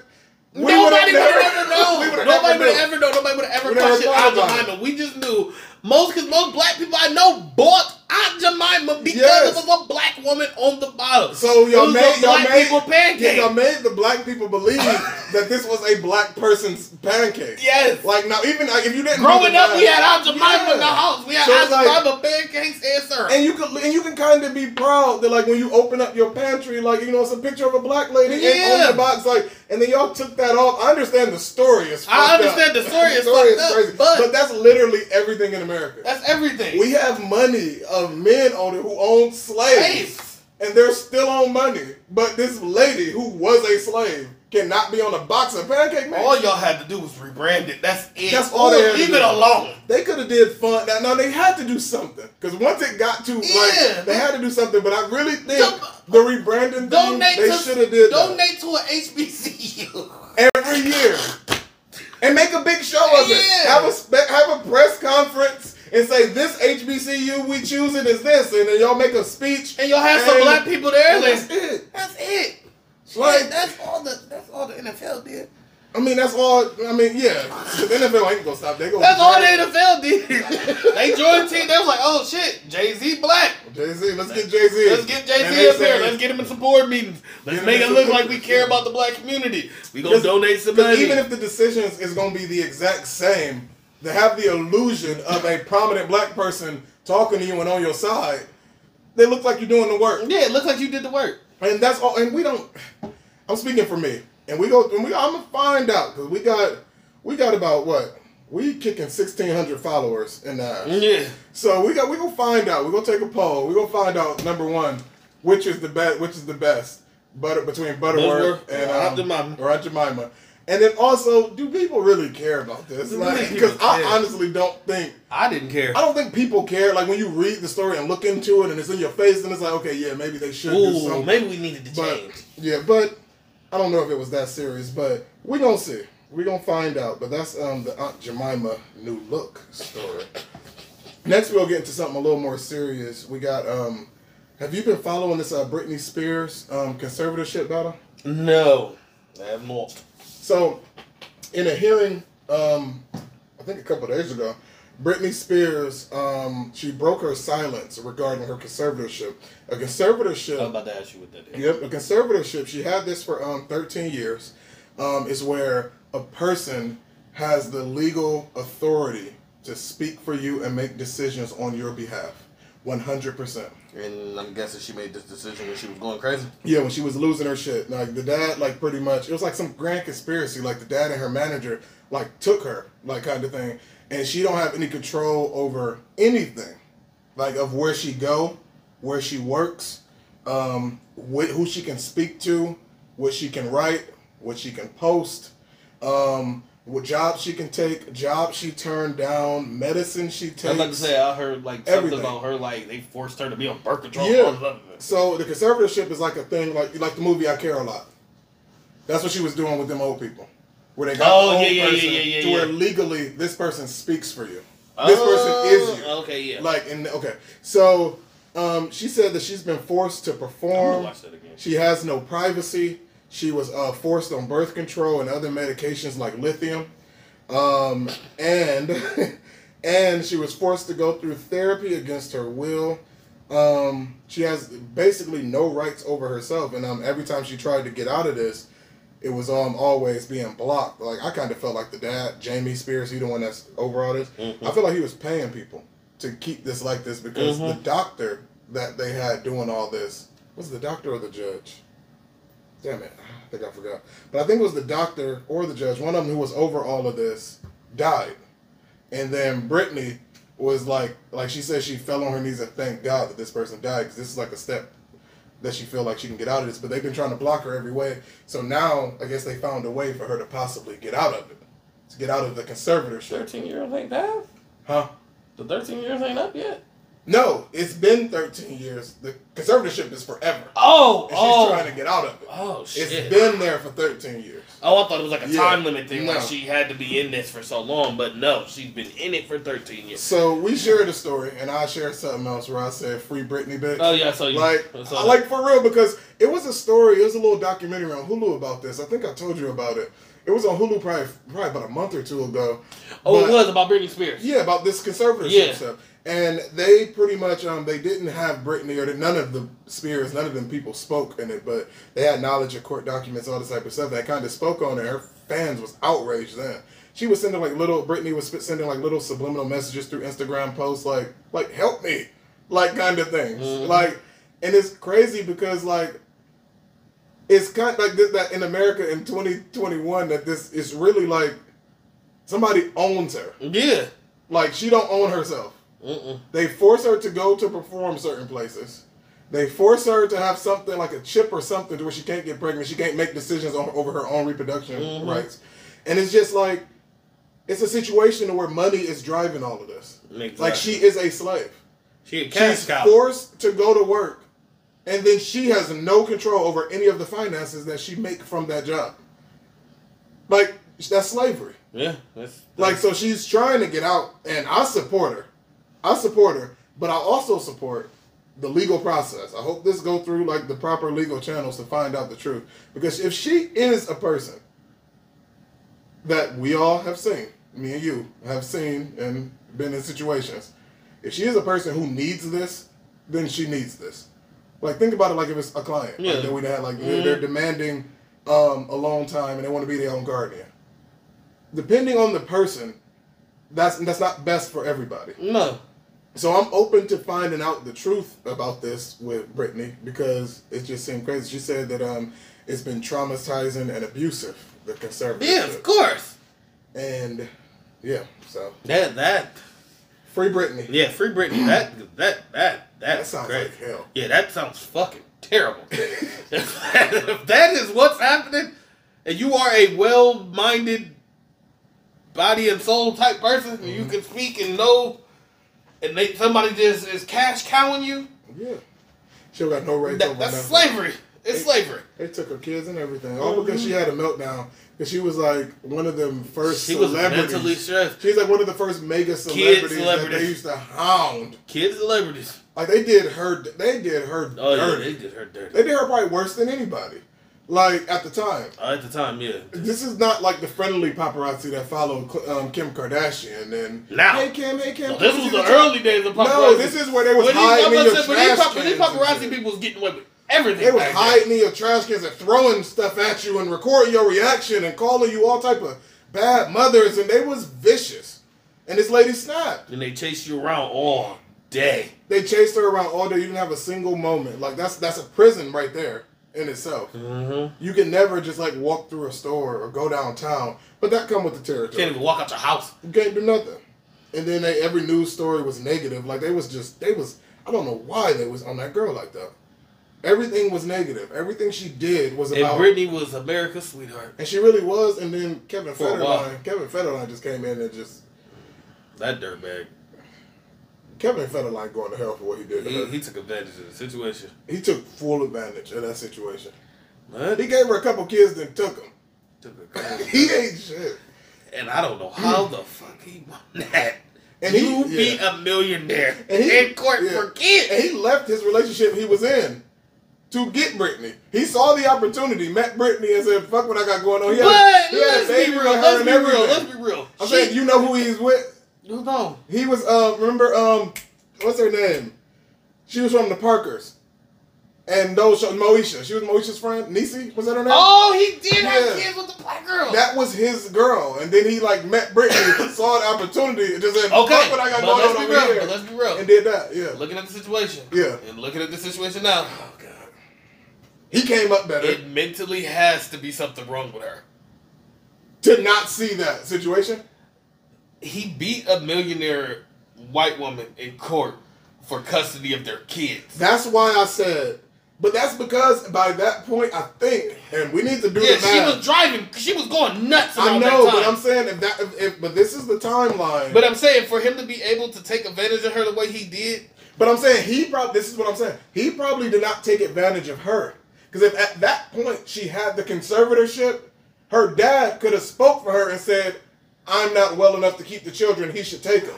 we Nobody would have ever known. we Nobody would have ever known. Nobody would have ever We never questioned thought Aunt. Jemima. We just knew most because most black people I know bought Aunt Jemima because Yes. was a black woman on the bottom. So y'all made y'all black made people pancake. yeah, y'all made the black people believe that this was a black person's pancake. Yes. Like now, even like, if you didn't Growing up, we had Aunt Jemima Yeah. in the house. We had So Aunt like- Jemima pancakes and syrup. And you can and you can kind of be proud that like when you open up your pantry, like you know, it's a picture of a black lady and on the box, like, and then y'all took that off. I understand the story is. I understand up. the story is fucked up, but- that's literally everything in America. That's everything. we have money uh, of men on it who owned slaves, Slaves. and they're still on money. But this lady who was a slave cannot be on a box of pancake mix. All y'all had to do was rebrand it. That's it. That's all they had to Leave do. it alone. They could have did fun. Now, now they had to do something because once it got to Yeah. like they had to do something. But I really think Jump- the rebranding thing they should have did that donate to an HBCU. every year and make a big show of it. Have a have a press conference and say this HBCU we choosing is this, and then y'all make a speech And y'all have some black people there. and that's it. that's it. Like- that's all the that's all the NFL did. I mean that's all. I mean yeah, the NFL ain't gonna stop. They gonna That's all the NFL did. they joined team. They was like, oh shit, Jay Z black. Jay Z, let's get Jay Z. Let's get Jay Z up here. Let's get him in some board meetings. Let's make it look like we care about the black community. We gonna donate some money. even if the decisions is to be the exact same, to have the illusion of a prominent black person talking to you and on your side, they look like you're doing the work. yeah, it looks like you did the work. And that's all. And we don't. I'm speaking for me. And we go. And we. I'm gonna find out because we got. We got about what? We kicking 1,600 followers in that. Yeah. So we got. We gonna find out. We gonna take a poll. We gonna find out number one, which is the best. Which is the best. Butter between Butterworth Butterworth and or um, Aunt Jemima. or Aunt Jemima. And then also, do people really care about this? Do Like, because I honestly don't think I didn't care. I don't think people care. Like when you read the story and look into it, and it's in your face, and it's like, okay, yeah, maybe they should do Ooh, something. maybe we needed to But change. yeah, but I don't know if it was that serious. But we gonna see. We gonna find out. But that's um the Aunt Jemima new look story. Next, we'll get into something a little more serious. We got um. Have you been following this uh, Britney Spears um, conservatorship battle? No, I have not. So, in a hearing, um, I think a couple days ago, Britney Spears, um, she broke her silence regarding her conservatorship. A conservatorship. I'm about to ask you what that is. Yep, a conservatorship. She had this for um, 13 years. Um, is where a person has the legal authority to speak for you and make decisions on your behalf. 100%. And I'm guessing she made this decision when she was going crazy. Yeah, when she was losing her shit, like the dad, like pretty much, it was like some grand conspiracy. Like the dad and her manager, like took her, like kind of thing, and she don't have any control over anything, like of where she go, where she works, um, wh- who she can speak to, what she can write, what she can post, um, what jobs she can take, jobs she turned down, medicine she takes. I'm about to say I heard like something Everything. about her like they forced her to be on birth control. Yeah. all this other shit. So the conservatorship is like a thing, like like the movie I Care a Lot. That's what she was doing with them old people, where they got Oh, the old yeah, yeah, yeah, person yeah, yeah, to where legally this person speaks for you. This person is you. Oh, Okay, yeah. Like and okay, so um, she said that she's been forced to perform. watch that again. She has no privacy. She was uh, forced on birth control and other medications like lithium, um, and and she was forced to go through therapy against her will. Um, she has basically no rights over herself, and um, every time she tried to get out of this, it was um always being blocked. Like I kind of felt like the dad, Jamie Spears, he the one that's over all this. Mhm. I feel like he was paying people to keep this like this because Mhm. the doctor that they had doing all this was the doctor or the judge. Damn it, think I forgot. But I think it was the doctor or the judge. One of them who was over all of this died, and then Britney was like, like she said, she fell on her knees and thanked God that this person died because this is like a step that she feel like she can get out of this. But they've been trying to block her every way. So now I guess they found a way for her to possibly get out of it, to get out of the conservatorship, Thirteen years ain't bad. huh? The thirteen years ain't up yet. No, it's been 13 years. The conservatorship is forever. Oh, And she's oh, trying to get out of it. oh shit. It's been there for 13 years. Oh, I thought it was like a Yeah. time limit thing, No. like she had to be in this for so long, but no, she's been in it for 13 years. So we shared a story, and I shared something else where I said "Free Britney, bitch." Oh yeah, so you like, I saw I like for real because it was a story. It was a little documentary on Hulu about this. I think I told you about it. It was on Hulu probably probably about a month or two ago. oh, but- it was about Britney Spears. Yeah, about this conservatorship Yeah. stuff. And they pretty much um they didn't have Britney or none of the Spears, none of them people spoke in it, but they had knowledge of court documents, all this type of stuff. That kind of spoke on it. Her fans was outraged then. She was sending like little Britney was sending like little subliminal messages through Instagram posts like like help me, like kind of things. Mhm. Like, and it's crazy because like it's kind of like this, that in America in 2021 that this is really like somebody owns her. Yeah. Like she don't own herself. Mm-mm. They force her to go to perform certain places. They force her to have something like a chip or something to where she can't get pregnant. She can't make decisions on, over her own reproduction Mhm. rights. And it's just like it's a situation where money is driving all of this. Exactly. Like she is a slave. she a She's cow. forced to go to work, and then she has no control over any of the finances that she make from that job. Like that's slavery. Yeah. That's, Like so, she's trying to get out, and I support her. I support her, but I also support the legal process. I hope this go through like the proper legal channels to find out the truth. Because if she is a person that we all have seen, me and you have seen and been in situations, if she is a person who needs this, then she needs this. Like think about it like if it's a client Yeah. like that we had like they're- Mhm. they're demanding um, a long time and they want to be their own guardian. Depending on the person, that's that's not best for everybody. no. So I'm open to finding out the truth about this with Britney because it just seemed crazy. She said that um it's been traumatizing and abusive, the conservative. Yeah, of course. And yeah, so That that free Britney. yeah, free Britney. That that that That that's sounds great. like hell. Yeah, that sounds fucking terrible. if, that, if that is what's happening, and you are a well-minded, body and soul type person, and you can speak and know, and they somebody just is cash cowing you, Yeah. She got no rights that, that's nothing. slavery. It's Hey. slavery. They took her kids and everything, all because she had a meltdown. Because she was like one of them first She was mentally stressed. She's like one of the first mega celebrities, that celebrities. they used to hound. Kids, celebrities. Like they did her, they did her Oh yeah, they did her dirty. They did her probably worse than anybody. Like at the time. Uh, at the time, yeah. This is not like the friendly paparazzi that followed um, Kim Kardashian and Now. Hey Kim, hey Kim. No, this was the early days of paparazzi. No, this is where they was When hiding in your about to say, when these, trash pap- these cans and paparazzi people was getting away with everything. They was then. hiding in your trash cans and throwing stuff at you and recording your reaction and calling you all type of bad mothers and they was vicious. And this lady snapped. And they chased you around all day. They chased her around all day. You didn't have a single moment. Like that's that's a prison right there in itself. Mm-hmm. You can never just like walk through a store or go downtown. But that come with the territory. Can't even walk out your house. You can't do nothing. And then they, every news story was negative. Like they was just they was I don't know why they was on that girl like that. Everything was negative. Everything she did was And about. Britney was America's sweetheart. and she really was. And then Kevin For a while. Federline, Kevin Federline just came in and just That dirtbag. Kevin Federline going to hell for what he did. He, he took advantage of the situation. He took full advantage of that situation. Man, He gave her a couple kids, then took them. took a he ain't shit. And I don't know how the fuck he won that. And he- you yeah. beat a millionaire And he- in court yeah. for kids. And he left his relationship he was in to get Britney. He saw the opportunity, met Britney, and said, "Fuck what I got going on." He had, but he had a let's be real. Let's be real. Let's be real. I'm She- saying, you know who he's with? You know. He was. Uh, remember, um, what's her name? She was from the Parkers, and those Moesha. She was Moesha's friend. Niecy was that her name? Oh, he did Yeah. have kids with the black girl. That was his girl, and then he like met Britney, saw the opportunity, and just said, okay, "Fuck what I got going let's on be over real. here," But let's be real. and did that. Yeah. looking at the situation. Yeah. And looking at the situation now, Oh god. He came up better it mentally has to be something wrong with her. to not see that situation. He beat a millionaire white woman in court for custody of their kids. That's why I said. But that's because by that point, I think, and we need to do Yeah, she was driving. She was going nuts. I know, but. I'm saying if that, if, if but this is the timeline. But I'm saying for him to be able to take advantage of her the way he did, But I'm saying he probably. This is what I'm saying. He probably did not take advantage of her because if at that point she had the conservatorship, her dad could have spoke for her and said, "I'm not well enough to keep the children. He should take them."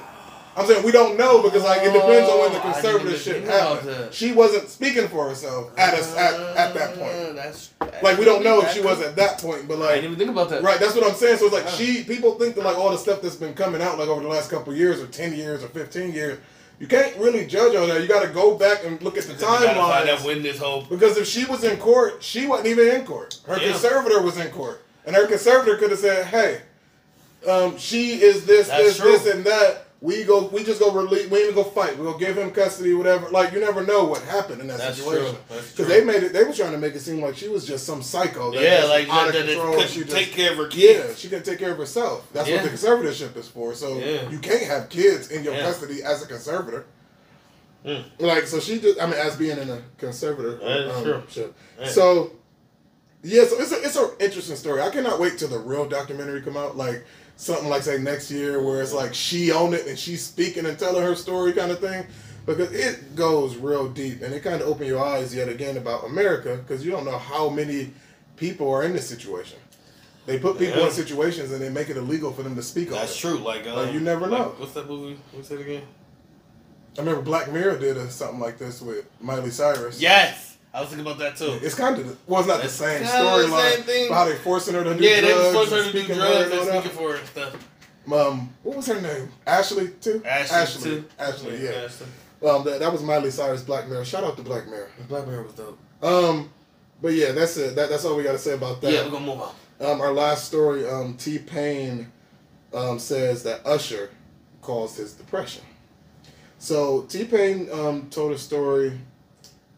I'm saying we don't know because like it depends on when the Oh, I conservatorship happened. She wasn't speaking for herself at us at, at that Uh, point. That's Like we don't know if she was at that point, but I like didn't even think about that. Right, that's what I'm saying. So it's like she people think that like all the stuff that's been coming out like over the last couple of years or ten years or fifteen years, you can't really judge on that. You got to go back and look at the Because you gotta find out timeline. this whole Because if she was in court, she wasn't even in court. Her Yeah. conservator was in court, and her conservator could have said, "Hey, um, she is this, That's this, true. this, and that." We go, we just go release. We even go fight. We go give him custody, whatever. Like you never know what happened in that That's situation. Because they made it. They were trying to make it seem like she was just some psycho. that yeah, like out that, of that, control. She could just- take care of her yeah, kids. she can take care of herself. That's Yeah. what the conservatorship is for. So Yeah. you can't have kids in your Yeah. custody as a conservator. Mm. Like so, she just I mean, as being in a conservator. That's um, true. Yeah. So yeah, so it's a it's an interesting story. I cannot wait till the real documentary come out. Like something like say next year, where it's like she own it and she's speaking and telling her story, kind of thing. Because it goes real deep and it kind of open your eyes yet again about America because you don't know how many people are in this situation. They put people Yeah. in situations and they make it illegal for them to speak on That's true. Like, um, Like, you never like, know. What's that movie? What's it again? I remember Black Mirror did a, something like this with Miley Cyrus. Yes, I was thinking about that too. It's kind of well, it's not It's the same storyline. same thing. but How they forcing her to do yeah, drugs, Yeah, they forcing her to do speaking drugs her and and speaking for her and stuff. that. Um, what was her name? Ashley too. Ashley, Ashley. too. Ashley. Yeah. Ashley. Um, that, that was Miley Cyrus Black Mirror. Shout out to Black Mirror. Black Mirror was dope. Um, but yeah, that's it. That, that's all we got to say about that. Yeah, we're gonna move on. Um, our last story, um, T Pain um, says that Usher caused his depression. So T Pain um, told a story.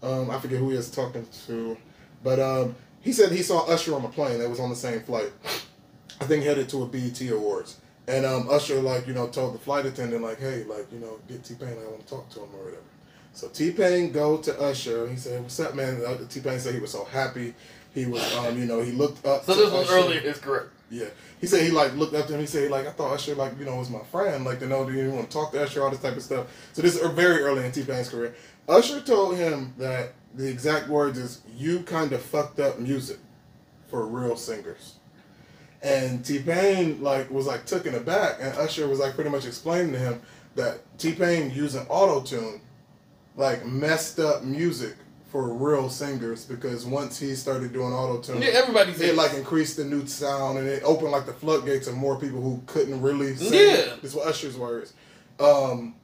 Um, I forget who he was talking to, but um, he said he saw Usher on the plane that was on the same flight. I think headed to a BET Awards, and um, Usher like you know told the flight attendant like, hey, like you know get T Pain, I want to talk to him or whatever. So T Pain go to Usher. He said, "What's up, man?" Uh, T Pain said he was so happy. He was, um, you know, he looked up. So this was Usher. earlier. It's correct. Yeah. He said he like looked up to him. He said like I thought Usher like you know was my friend. Like to know do you want to talk to Usher all this type of stuff. So this is very early in T Pain's career. Usher told him that the exact words is you kind of fucked up music for real singers. And T Pain like was like taken aback, and Usher was like pretty much explaining to him that T Pain using auto tune like messed up music for real singers because once he started doing auto tune, Yeah, everybody's it like increased the new sound and it opened like the floodgates of more people who couldn't really sing. Yeah. it's was Usher's words. Um,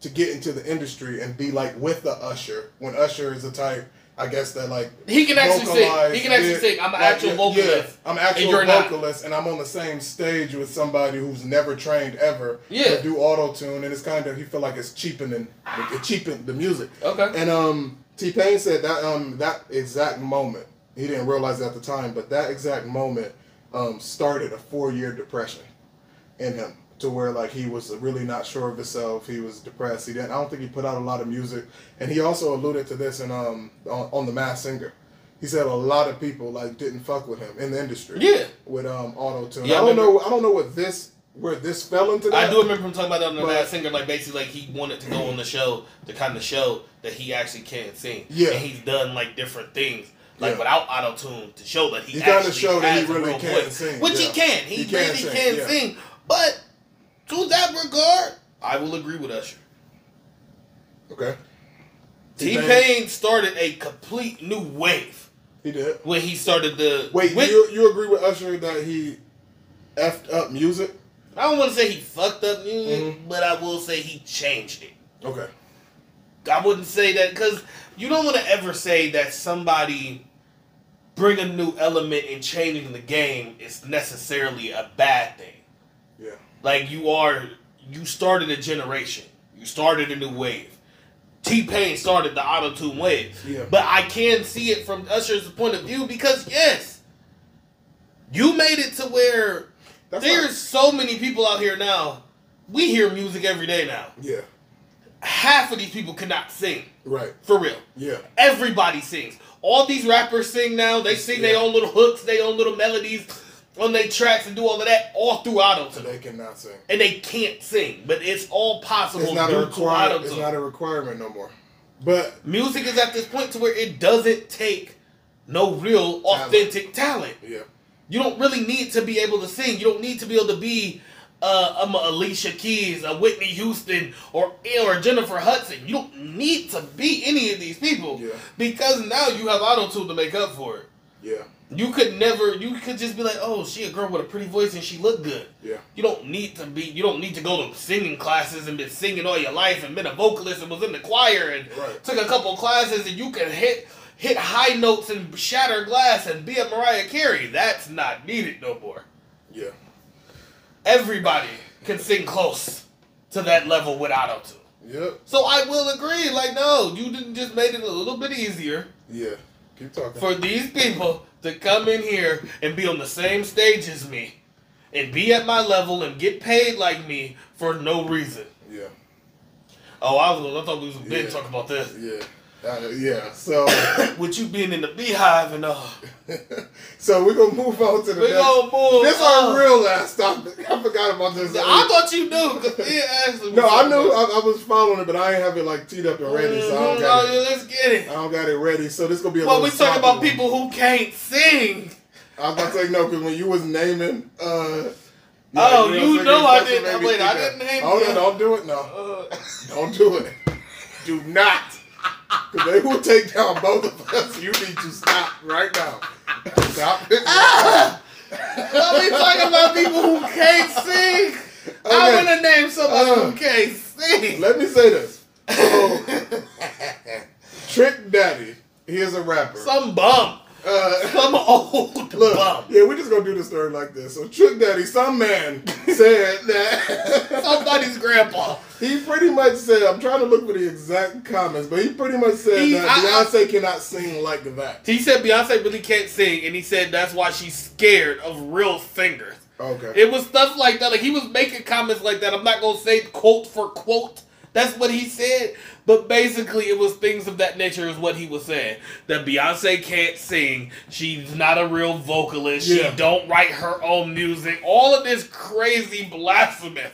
to get into the industry and be like with the Usher when Usher is a type, I guess that like He can actually sing. He can actually sing. I'm an like, actual yeah, vocalist. Yeah, I'm an actual and you're not. vocalist, and I'm on the same stage with somebody who's never trained ever Yeah. to do auto tune, and it's kind of he feel like it's cheapening, it cheapened the music. Okay. And um, T Pain said that um that exact moment he didn't realize it at the time, but that exact moment um started a four year depression in him to where like he was really not sure of himself. He was depressed. He didn't. I don't think he put out a lot of music, and he also alluded to this in um on, on the Masked Singer. He said a lot of people like didn't fuck with him in the industry. Yeah. With um auto tune. Yeah, I I don't remember- know. I don't know what this where this fell into. That. I do remember him talking about that on the But- Masked Singer, like basically like he wanted to go on the show to kind of show that he actually can't sing. Yeah. And he's done like different things. Like Yeah. without auto tune to show that he, He actually showed that he really real can voice. sing, which he can. He, He can really sing, can yeah. sing. But to that regard, I will agree with Usher. Okay. T. Pain started a complete new wave He did. when he started the. Wait, with- you you agree with Usher that he effed up music? I don't want to say he fucked up music, Mhm. but I will say he changed it. Okay. I wouldn't say that because you don't want to ever say that somebody bring a new element in changing the game is necessarily a bad thing. Yeah. Like you are, you started a generation. You started a new wave. T Pain started the auto tune wave. Yeah. But I can see it from Usher's point of view because yes, you made it to where That's there's so many people out here now. We hear music every day now. yeah. Half of these people cannot sing Right. for real. Yeah. Everybody sings. All these rappers sing now. They sing their own little hooks, their own little melodies on their tracks and do all of that all through auto So tune. they cannot sing. And they can't sing, but it's all possible It's not a requirement. It's not a requirement no more. But Music is at this point to where it doesn't take no real authentic talent. yeah. You don't really need to be able to sing. You don't need to be able to be uh, um, Alicia Keys, a Whitney Houston, or or Jennifer Hudson. You don't need to be any of these people Yeah. because now you have auto tune to make up for it. Yeah. You could never. You could just be like, oh, she a girl with a pretty voice and she look good. Yeah. You don't need to be. You don't need to go to singing classes and been singing all your life and been a vocalist and was in the choir and Right. took a couple classes and you can hit hit high notes and shatter glass and be a Mariah Carey. That's not needed no more. Yeah. Everybody can sing close to that level with auto tune. Yep. So I will agree. Like, no, you didn't just made it a little bit easier Yeah. Keep talking. for these people to come in here and be on the same stage as me and be at my level and get paid like me for no reason. yeah. Oh, I was. I thought we was Yeah. talking about this. Yeah. Uh, yeah. So. With you being in the beehive and all. so we're gonna move on to the we next. gonna move. This our real last topic. I forgot about this. I thought you knew. it actually was no, I knew. I, I was following it, but I ain't have it like teed up and ready, so I don't Mhm, got oh, it. let's get it. I don't got it ready. So this gonna be a Well, we talking about one. people who can't sing. I was about to say no, because when you was naming, uh, Oh, you know know I didn't- That's what made wait, I didn't name Oh you. no, don't do it. No, Uh, don't do it. Do not. They will take down both of us. You need to stop right now. Stop it. Ah! Are we talking about people who can't sing? I'm gonna name somebody Uh, who can't sing. Let me say this. So, Trick Daddy, he is a rapper. Some bum. Uh, Some old Look, bum. yeah, we're just gonna do the story like this. So Trick Daddy, some man said that Somebody's grandpa. He pretty much said, I'm trying to look for the exact comments, but he pretty much said He- that I- I- Beyonce cannot sing like that. He said Beyonce really can't sing, and he said that's why she's scared of real singers. Okay. It was stuff like that. Like he was making comments like that. I'm not gonna say quote for quote. That's what he said. But basically, it was things of that nature, is what he was saying. That Beyonce can't sing. She's not a real vocalist. Yeah. She don't write her own music. All of this crazy blasphemous.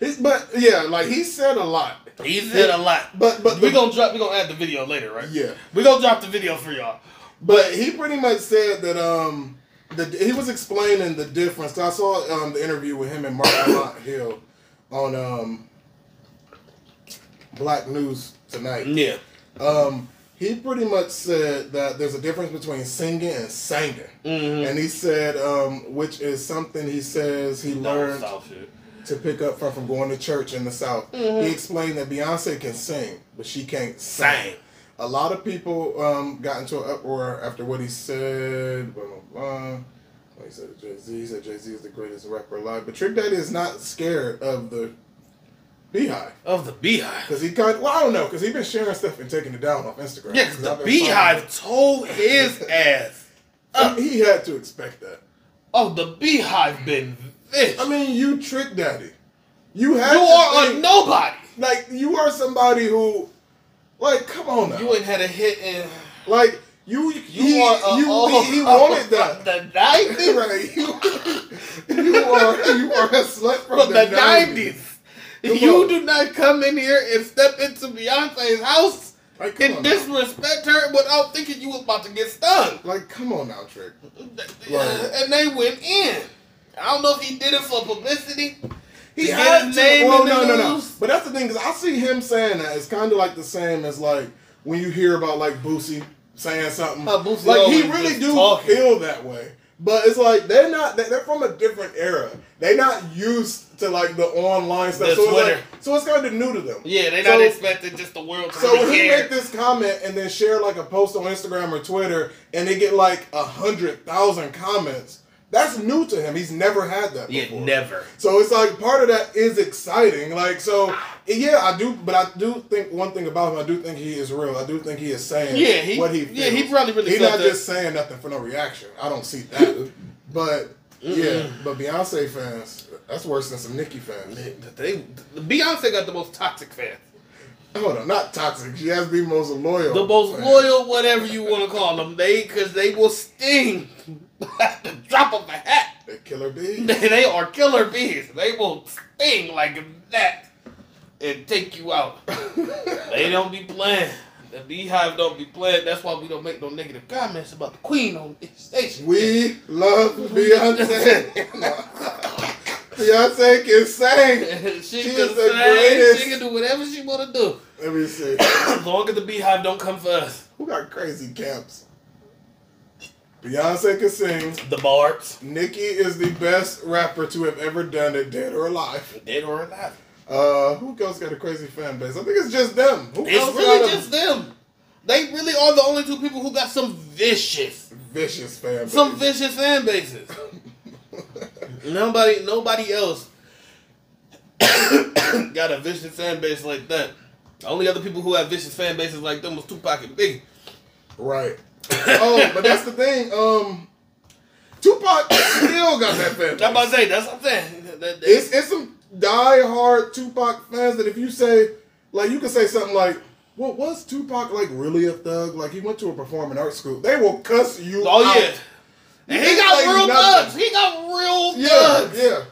He- but yeah, like he said a lot. He said a lot. But but we gonna drop. We gonna add the video later, right? yeah. We're gonna drop the video for y'all. But he pretty much said that um the, he was explaining the difference. I saw um the interview with him and Marc Hill on um Black News tonight. Yeah. Um he pretty much said that there's a difference between singing and singing. Mm-hmm. And he said, um, which is something he says he learned to pick up from from going to church in the South. Mhm. He explained that Beyonce can sing, but she can't sing. Sang. A lot of people um, got into an uproar after what he said. Blah, blah, blah. Like he said Jay Z. He said Jay Z is the greatest rapper alive. But Trick Daddy is not scared of the Beehive Of the Beehive. because he kind. Well, I don't know because he's been sharing stuff and taking it down off Instagram. Yeah, 'cause the I've Beehive told his ass. following him. He had to expect that. Oh, the Beehive been I mean, you Trick Daddy. You have You are a nobody. like you are somebody who, like you are somebody, like you are somebody who, like come on now, You ain't had a hit in. like you You he, are a you old- he wanted that. The nineties. right. You, you are you are a slut from, From the 90s. nineties. You on. do not come in here and step into Beyonce's house Like and now. disrespect her without thinking you was about to get stung. like come on now, trick. And they went in. I don't know if he did it for publicity. He had his to. name well, in the no, no, no. But that's the thing, because I see him saying that. It's kind of like the same as like when you hear about like Boosie saying something. Uh, Boosie like he really do talking. feel that way. But it's like they're not. they- They're from a different era. They're not used to like the online stuff. The so it's like, so it's kind of new to them. Yeah, they So- not expecting just the world to So really when he care. make this comment and then share like a post on Instagram or Twitter and they get like a hundred thousand comments, that's new to him. He's never had that before. yeah, never. So it's like part of that is exciting. Like so, yeah, I do, but I do think one thing about him. I do think he is real. I do think he is saying Yeah, he- what he feels. yeah, he probably really He's not that. just saying nothing for no reaction. I don't see that. but yeah, but Beyonce fans, that's worse than some Nicki fans. They, Beyonce got the most toxic fans. Hold on, not toxic. She has the most loyal. The most fans. loyal, whatever you want to call them. They, because they will sting at the drop of a hat. They're killer bees. They, they are killer bees. They will sting like that and take you out. they don't be playing. The beehive don't be playing. That's why we don't make no negative comments about the queen on this station. We love Beyonce. Beyonce can sing. she, She can is the greatest. She can do whatever she want to do. Let me see. As long as the beehive don't come for us. Who got crazy camps? Beyonce can sing. The Barbs. Nicki is the best rapper to have ever done it, dead or alive. Dead or alive. Uh, who else got a crazy fan base? I think it's just them. Who It's else really got a just them. They really are the only two people who got some vicious, vicious fan base? some vicious fan bases. nobody, nobody else got a vicious fan base like that. The only other people who have vicious fan bases like them was Tupac and Biggie. right. Oh, but that's the thing. Um, Tupac still got that fan base. I'm about to say that's what I'm saying. That- that- It's it's some die-hard Tupac fans that if you say like you can say something like, "Well, was Tupac like really a thug? Like he went to a performing arts school?" They will cuss you. oh out. yeah, and he ain't got real nothing. thugs. He got real Yeah, thugs. yeah.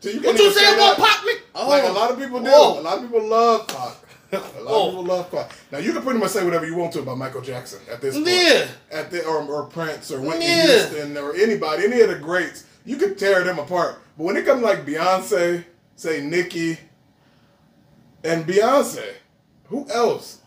So you What you say about. Pac? Oh, Like a lot of people do. Whoa. A lot of people love Pac. A lot of people love. Now you can pretty much say whatever you want to about Michael Jackson at this point. Yeah. At the or, or Prince or Whitney Yeah. Houston or anybody, any of the greats, you could tear them apart. But when it comes like Beyonce, say Nicki, and Beyonce, who else?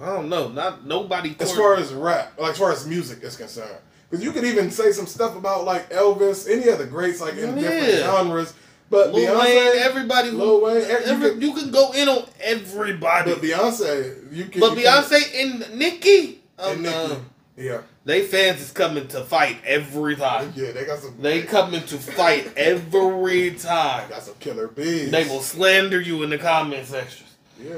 I don't know. Not nobody. As far as rap, like as far as music is concerned. Because you could even say some stuff about like Elvis, any other greats like in different genres. But Lil Beyonce, Wayne, everybody. Lil Wayne, every- you you, can go in on everybody. But Beyonce, you can. But you can- Beyonce and Nicki, um, and Nicki, uh, yeah, they fans is coming to fight every time. yeah, they got some. They coming to fight every time. got some killer bees. They will slander you in the comment section. yeah.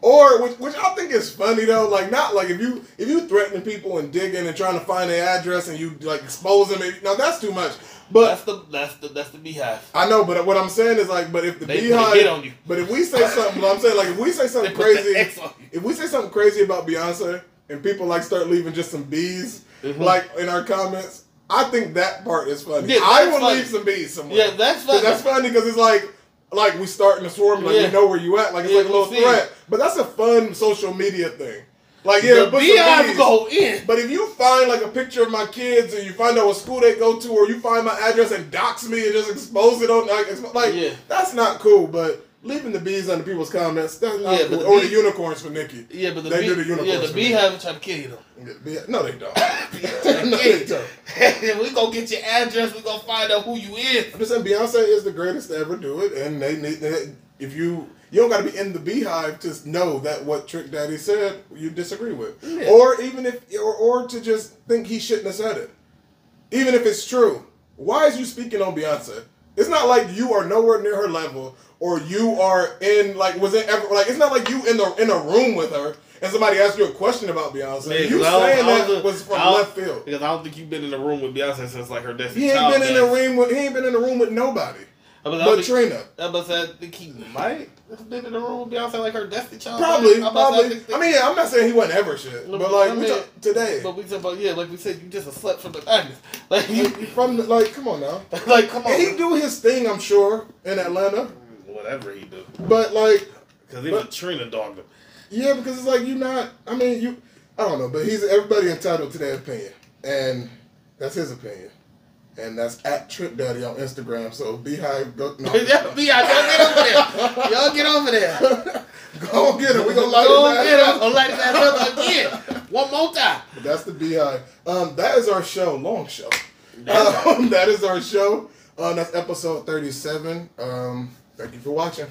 Or which, which I think is funny though, like not like if you if you threatening people and digging and trying to find their address and you like expose them, now that's too much. But That's the that's the that's the beehive. I know, but what I'm saying is like, but if the They beehive, hit on you. but if we say something, what I'm saying like if we say something crazy, the X on you. if we say something crazy about Beyonce and people like start leaving just some bees Mhm. like in our comments, I think that part is funny. Yeah, I will funny. leave some bees somewhere. Yeah, that's funny. that's funny because it's like like we starting to swarm, like Yeah. we know where you at, like it's Yeah, like a little threat. But that's a fun social media thing. Like yeah, the beehive go in. But if you find like a picture of my kids and you find out what school they go to, or you find my address and dox me and just expose it on like, expo- like Yeah. that's not cool. But leaving the bees under people's comments, that's not Yeah, cool. or the unicorns for Nicki. Yeah, but the They bee, do the unicorns yeah the beehive will try to kill you though. Yeah, No, they don't. no, no, they don't. we gonna get your address. We gonna find out who you is. I'm just saying Beyonce is the greatest to ever do it, and they need they, if you you don't got to be in the beehive to know that what Trick Daddy said you disagree with, Yeah. or even if or, or to just think he shouldn't have said it, even if it's true. Why is you speaking on Beyonce? It's not like you are nowhere near her level, or you are in like was it ever like it's not like you in the in a room with her and somebody asked you a question about Beyonce. Yeah, you 'cause I don't- saying that was from left field. Because I don't think you've been in a room with Beyonce since like her Destiny He ain't been in a room with he ain't been in a room with nobody. Was, But Trina, I was I think he might have been in the room with Beyonce like her Destiny Child. probably, I about to probably. think- I mean, yeah, I'm not saying he went ever shit, No, but but like I we mean- talk, today, But we talk about yeah, like we said, you just a slut from the nineties. Like you, like, from the, like, come on now. like come on, And he do his thing, I'm sure, in Atlanta. whatever he do, But like, because even But- Trina dogged him. yeah, because it's like you're not. I mean, you. I don't know, but he's everybody entitled to their opinion, and that's his opinion, and that's at Trick Daddy on Instagram. So Beehive, go. No, yeah, yeah, y'all get over there. Y'all get over there. go get him. We gonna light Go his get him. I'll light his ass up again. One more time. But that's the Beehive. Um, that is our show, long show. Um, that is our show. Uh, that's episode thirty-seven. Um, thank you for watching.